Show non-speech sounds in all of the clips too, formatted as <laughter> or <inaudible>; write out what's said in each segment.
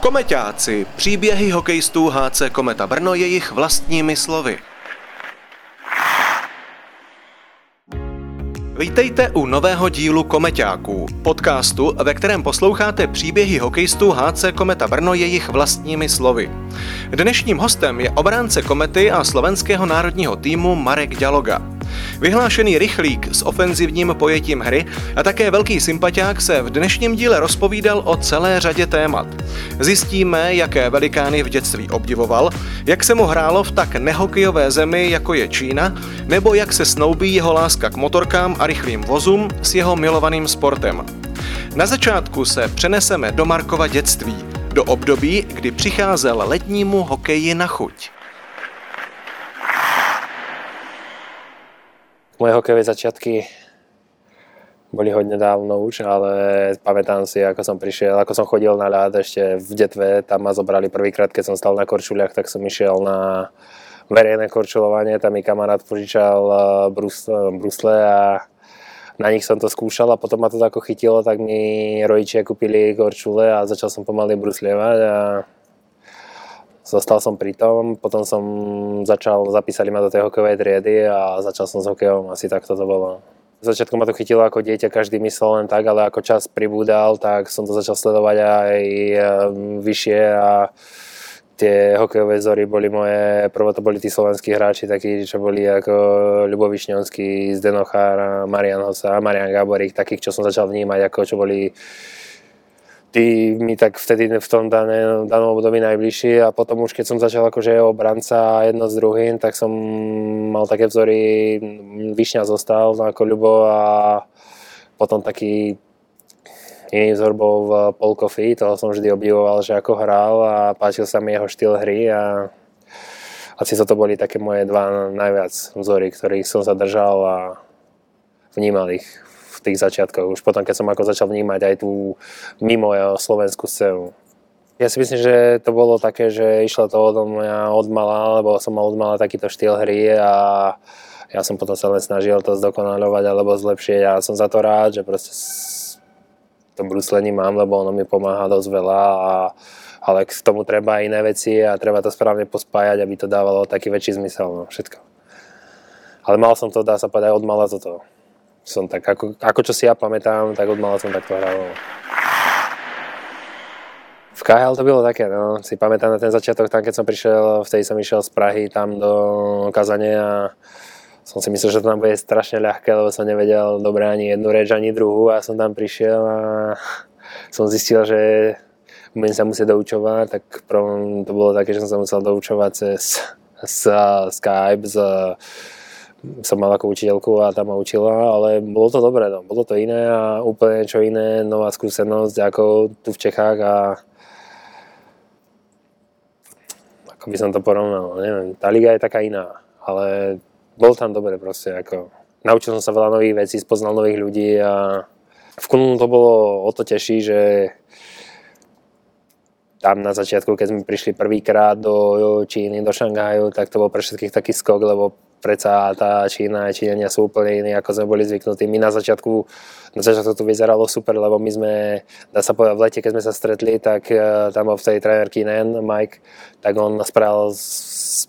Kometáci, příběhy hokejistů HC Kometa Brno jejich vlastními slovy. Vítejte u nového dílu Komeťáků, podcastu, ve kterém posloucháte příběhy hokejistů HC Kometa Brno jejich vlastními slovy. Dnešním hostem je obránce Komety a slovenského národního týmu Marek Ďaloga. Vyhlášený rychlík s ofenzivním pojetím hry a také velký sympatiák se v dnešním díle rozpovídal o celé řadě témat. Zjistíme, jaké velikány v dětství obdivoval, jak se mu hrálo v tak nehokejové zemi, jako je Čína, nebo jak se snoubí jeho láska k motorkám a rychlým vozům s jeho milovaným sportem. Na začátku se přeneseme do Markova dětství, do období, kdy přicházel letnímu hokeji na chuť. Moje hokejové začiatky boli hodne dávno už, ale pamätám si, ako som prišiel, ako som chodil na ľad ešte v detve, tam ma zobrali prvýkrát, keď som stal na korčuliach, tak som išiel na verejné korčulovanie, tam mi kamarát požičal eh, brusle, brusle a na nich som to skúšal a potom ma to ako chytilo, tak mi rodičia kúpili korčule a začal som pomaly bruslievať a Zostal som pri tom, potom som začal, zapísali ma do tej hokejovej triedy a začal som s hokejom, asi takto to bolo. V začiatku ma to chytilo ako dieťa, každý myslel len tak, ale ako čas pribúdal, tak som to začal sledovať aj vyššie a tie hokejové vzory boli moje, prvo to boli tí slovenskí hráči, takí, čo boli ako Ľubo Višňovský, Zdenochár, Marian Hosa, Marian Gáborík, takých, čo som začal vnímať, ako čo boli tí mi tak vtedy v tom dané, danom období najbližší a potom už keď som začal akože obranca jedno s druhým, tak som mal také vzory, Višňa zostal ako Ľubo a potom taký iný vzor bol v Paul toho som vždy obdivoval, že ako hral a páčil sa mi jeho štýl hry a asi to boli také moje dva najviac vzory, ktorých som zadržal a vnímal ich tých začiatkoch. Už potom, keď som ako začal vnímať aj tú mimo slovenskú scénu. Ja si myslím, že to bolo také, že išlo to od mňa od mala, lebo som mal od mala takýto štýl hry a ja som potom sa len snažil to zdokonalovať alebo zlepšiť a som za to rád, že proste to bruslení mám, lebo ono mi pomáha dosť veľa a ale k tomu treba iné veci a treba to správne pospájať, aby to dávalo taký väčší zmysel, no, všetko. Ale mal som to, dá sa povedať, od mala toto som tak, ako, ako čo si ja pamätám, tak od mala som takto hral. V KHL to bolo také, no, si pamätám na ten začiatok, tam keď som prišiel, vtedy som išiel z Prahy tam do Kazane a som si myslel, že to tam bude strašne ľahké, lebo som nevedel dobre ani jednu reč, ani druhú a som tam prišiel a som zistil, že budem sa musieť doučovať, tak prvom to bolo také, že som sa musel doučovať cez, cez Skype, z som mal ako učiteľku a tam ma učila, ale bolo to dobré, no. bolo to iné a úplne čo iné, nová skúsenosť ako tu v Čechách a ako by som to porovnal, neviem, tá liga je taká iná, ale bolo tam dobre proste, ako naučil som sa veľa nových vecí, spoznal nových ľudí a v Kununu to bolo o to teší, že tam na začiatku, keď sme prišli prvýkrát do Číny, do Šanghaju, tak to bol pre všetkých taký skok, lebo predsa tá Čína Číňania sú úplne iní, ako sme boli zvyknutí. My na začiatku, na začiatku to vyzeralo super, lebo my sme, dá sa povedať, v lete, keď sme sa stretli, tak uh, tam v tej tréner Kinen, Mike, tak on spravil,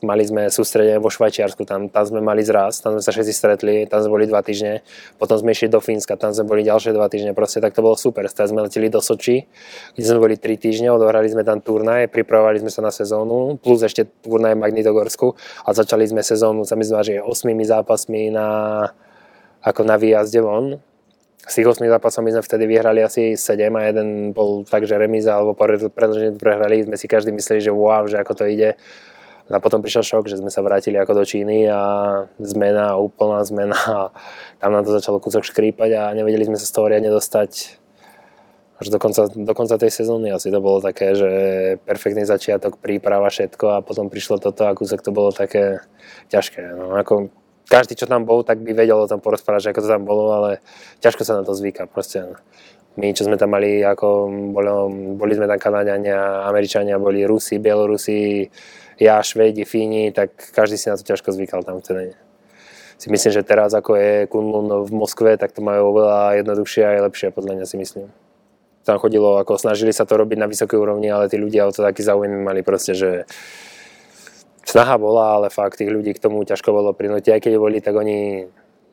mali sme sústredenie vo Švajčiarsku, tam, tam sme mali zraz, tam sme sa všetci stretli, tam sme boli dva týždne, potom sme išli do Fínska, tam sme boli ďalšie dva týždne, proste tak to bolo super. Tak sme leteli do Soči, kde sme boli tri týždne, odohrali sme tam turnaj, pripravovali sme sa na sezónu, plus ešte turnaj v Magnitogorsku a začali sme sezónu, sa mi zdá, že 8 zápasmi na, ako na výjazde von z tých 8 zápasov my sme vtedy vyhrali asi 7 a jeden bol tak, že remíza alebo predlženie prehrali. Sme si každý mysleli, že wow, že ako to ide. A potom prišiel šok, že sme sa vrátili ako do Číny a zmena, úplná zmena. A <laughs> tam nám to začalo kúsok škrípať a nevedeli sme sa z toho riadne dostať až do konca, do konca tej sezóny. Asi to bolo také, že perfektný začiatok, príprava, všetko a potom prišlo toto a kúsok to bolo také ťažké. No, ako každý, čo tam bol, tak by vedel o tom porozprávať, že ako to tam bolo, ale ťažko sa na to zvyka. Proste my, čo sme tam mali, ako boli, boli sme tam Kanadiania, Američania, boli Rusi, Bielorusi, ja, Švedi, Fíni, tak každý si na to ťažko zvykal tam vtedy. si myslím, že teraz ako je Kunlun v Moskve, tak to majú oveľa jednoduchšie a aj lepšie, podľa mňa si myslím. Tam chodilo, ako snažili sa to robiť na vysokej úrovni, ale tí ľudia o to taký záujem mali proste, že snaha bola, ale fakt tých ľudí k tomu ťažko bolo prinútiť. Aj keď boli, tak oni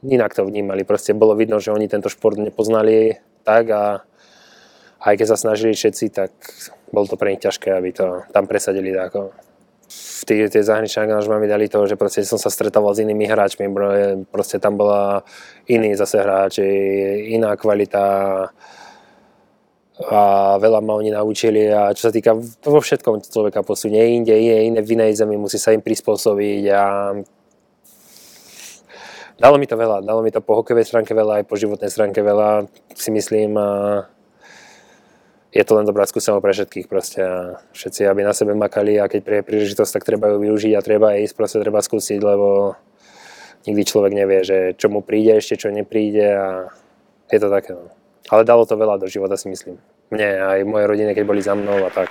inak to vnímali. Proste bolo vidno, že oni tento šport nepoznali tak a aj keď sa snažili všetci, tak bolo to pre nich ťažké, aby to tam presadili. Ako v tých, tie zahraničné angažma mi dali to, že proste som sa stretával s inými hráčmi, proste tam bola iný zase hráč, iná kvalita a veľa ma oni naučili a čo sa týka vo všetkom človeka posunie inde, je iné v inej zemi, musí sa im prispôsobiť a dalo mi to veľa, dalo mi to po hokejovej stránke veľa, aj po životnej stránke veľa, si myslím a je to len dobrá skúsenosť pre všetkých proste a všetci, aby na sebe makali a keď príde príležitosť, tak treba ju využiť a treba ísť, proste treba skúsiť, lebo nikdy človek nevie, že čo mu príde ešte, čo nepríde a je to také. No. Ale dalo to veľa do života si myslím. Mne aj moje rodine, keď boli za mnou a tak.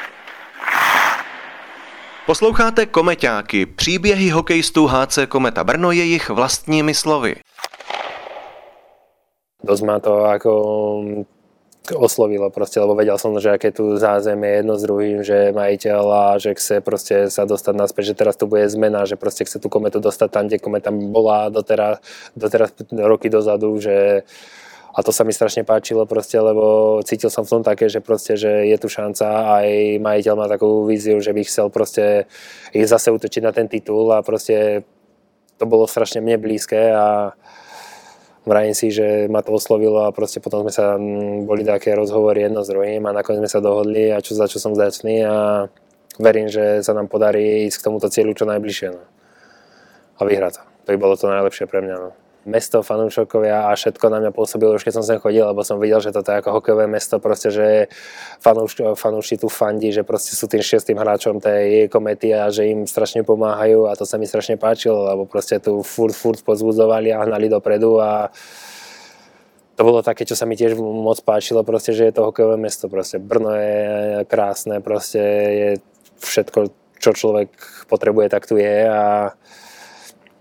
Posloucháte Komeťáky, příběhy hokejistů HC Kometa Brno jejich vlastními slovy. Dosť ma to ako oslovilo proste, lebo vedel som, že aké tu zázemie jedno s druhým, že majiteľ a že chce proste sa dostať naspäť, že teraz tu bude zmena, že proste chce tú kometu dostať tam, kde kometa bola doteraz, doteraz roky dozadu, že a to sa mi strašne páčilo proste, lebo cítil som v tom také, že proste, že je tu šanca aj majiteľ má takú víziu, že by chcel proste ich zase utočiť na ten titul a proste to bolo strašne mne blízke a vrajím si, že ma to oslovilo a proste potom sme sa, mm, boli také rozhovory jedno s druhým a nakoniec sme sa dohodli a čo, za čo som vďačný a verím, že sa nám podarí ísť k tomuto cieľu čo najbližšie no. a vyhrať to. To by bolo to najlepšie pre mňa. No mesto, fanúšokovia a všetko na mňa pôsobilo už keď som sem chodil, lebo som videl, že toto je ako hokejové mesto, proste, že fanúš, fanúši tu fandí, že proste sú tým šiestým hráčom tej komety a že im strašne pomáhajú a to sa mi strašne páčilo, lebo proste tu furt, furt pozbudzovali a hnali dopredu a to bolo také, čo sa mi tiež moc páčilo, proste, že je to hokejové mesto, proste. Brno je krásne, proste je všetko, čo človek potrebuje, tak tu je a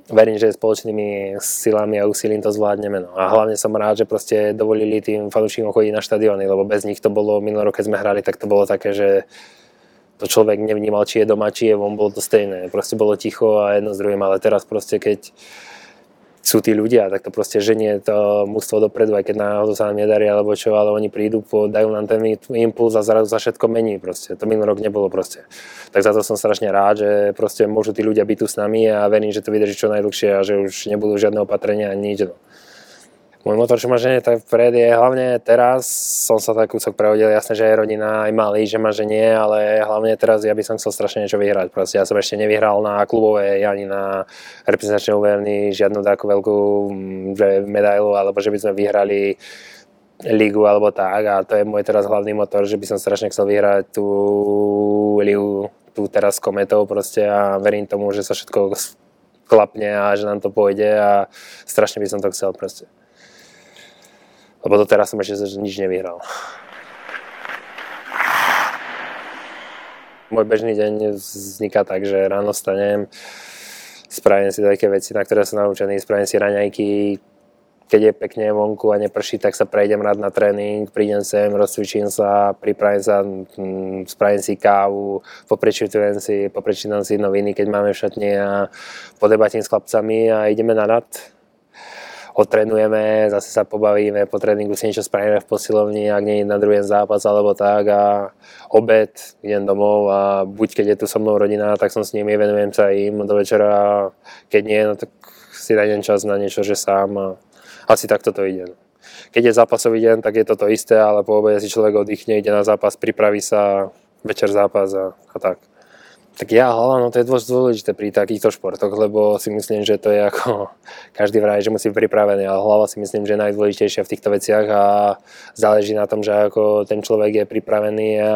verím, že spoločnými silami a úsilím to zvládneme. No. A hlavne som rád, že proste dovolili tým fanúšikom chodiť na štadióny, lebo bez nich to bolo, minulý rok, keď sme hrali, tak to bolo také, že to človek nevnímal, či je doma, či je von, bolo to stejné. Proste bolo ticho a jedno s druhým, ale teraz proste, keď sú tí ľudia, tak to proste ženie to mústvo dopredu, aj keď náhodou sa nám nedarí alebo čo, ale oni prídu, dajú nám ten impuls a zrazu sa všetko mení proste. To minulý rok nebolo proste. Tak za to som strašne rád, že proste môžu tí ľudia byť tu s nami a verím, že to vydrží čo najdlhšie a že už nebudú žiadne opatrenia ani nič. No. Môj motor, čo ma ženie tak vpred je hlavne teraz, som sa tak kúsok prehodil, jasné, že je rodina aj malý, že ma ženie, ale hlavne teraz ja by som chcel strašne niečo vyhrať. Proste ja som ešte nevyhral na klubovej ani na reprezentačnej úverni žiadnu takú veľkú mm, medailu, alebo že by sme vyhrali ligu alebo tak a to je môj teraz hlavný motor, že by som strašne chcel vyhrať tú ligu tu teraz s kometou proste a verím tomu, že sa všetko klapne a že nám to pôjde a strašne by som to chcel proste. Lebo to teraz som ešte nič nevyhral. Môj bežný deň vzniká tak, že ráno stanem, spravím si také veci, na ktoré som naučený, spravím si raňajky, keď je pekne vonku a neprší, tak sa prejdem rád na tréning, prídem sem, rozcvičím sa, pripravím sa, hm, spravím si kávu, poprečítujem si, poprečítam si noviny, keď máme v šatni a podebatím s chlapcami a ideme na rad otrenujeme, zase sa pobavíme, po tréningu si niečo spravíme v posilovni, ak nie je na druhý zápas alebo tak a obed, idem domov a buď keď je tu so mnou rodina, tak som s nimi, venujem sa im do večera keď nie, no tak si nájdem čas na niečo, že sám a asi takto to ide. No. Keď je zápasový deň, tak je to to isté, ale po obede si človek oddychne, ide na zápas, pripraví sa, večer zápas a, a tak. Tak ja hlava, no to je dosť dôležité pri takýchto športoch, lebo si myslím, že to je ako <laughs> každý vraj, že musí byť pripravený, ale hlava si myslím, že je najdôležitejšia v týchto veciach a záleží na tom, že ako ten človek je pripravený a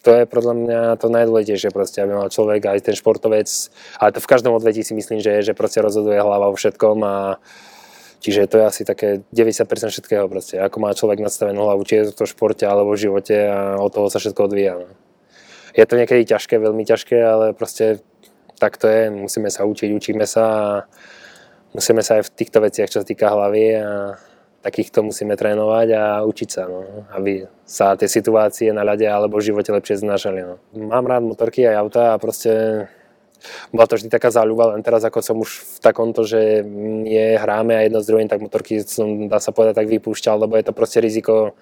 to je podľa mňa to najdôležitejšie proste, aby mal človek aj ten športovec, ale to v každom odvetí si myslím, že že proste rozhoduje hlava o všetkom a Čiže to je asi také 90% všetkého proste, ako má človek nastavenú hlavu, či je to v športe alebo v živote a od toho sa všetko odvíja. No je to niekedy ťažké, veľmi ťažké, ale proste tak to je, musíme sa učiť, učíme sa a musíme sa aj v týchto veciach, čo sa týka hlavy a takýchto musíme trénovať a učiť sa, no, aby sa tie situácie na ľade alebo v živote lepšie znášali. No. Mám rád motorky aj auta a proste bola to vždy taká záľuba, len teraz ako som už v takomto, že je hráme a jedno s druhým, tak motorky som, dá sa povedať, tak vypúšťal, lebo je to proste riziko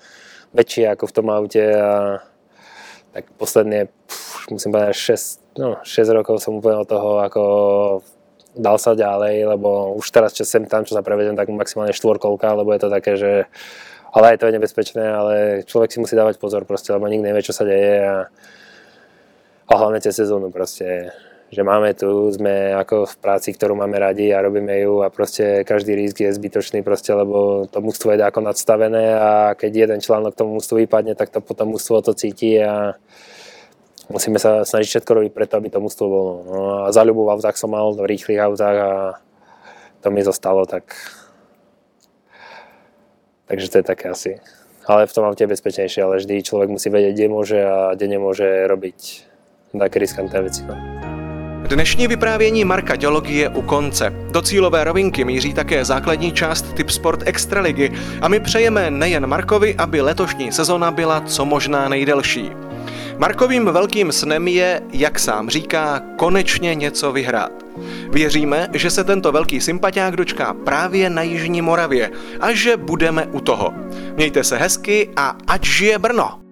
väčšie ako v tom aute a tak posledne, pff, musím povedať, 6, no, 6 rokov som úplne od toho, ako dal sa ďalej, lebo už teraz, čo sem tam, čo sa prevedem, tak maximálne štvorkolka, lebo je to také, že ale aj to je nebezpečné, ale človek si musí dávať pozor proste, lebo nikto nevie, čo sa deje a, a hlavne cez sezónu proste že máme tu, sme ako v práci, ktorú máme radi a robíme ju a proste každý risk je zbytočný proste, lebo to mústvo je ako nadstavené a keď jeden článok tomu mústvu vypadne, tak to potom mústvo to cíti a musíme sa snažiť všetko robiť preto, aby to mústvo bolo. No a záľubu v autách som mal, v rýchlych autách a to mi zostalo, tak takže to je také asi. Ale v tom aute je bezpečnejšie, ale vždy človek musí vedieť, kde môže a kde nemôže robiť také riskantné veci. No. Dnešní vyprávění Marka Dělogy u konce. Do cílové rovinky míří také základní část Typ Sport Extraligy a my přejeme nejen Markovi, aby letošní sezona byla co možná nejdelší. Markovým velkým snem je, jak sám říká, konečně něco vyhrát. Věříme, že se tento velký sympatiák dočká právě na Jižní Moravě a že budeme u toho. Mějte se hezky a ať žije Brno!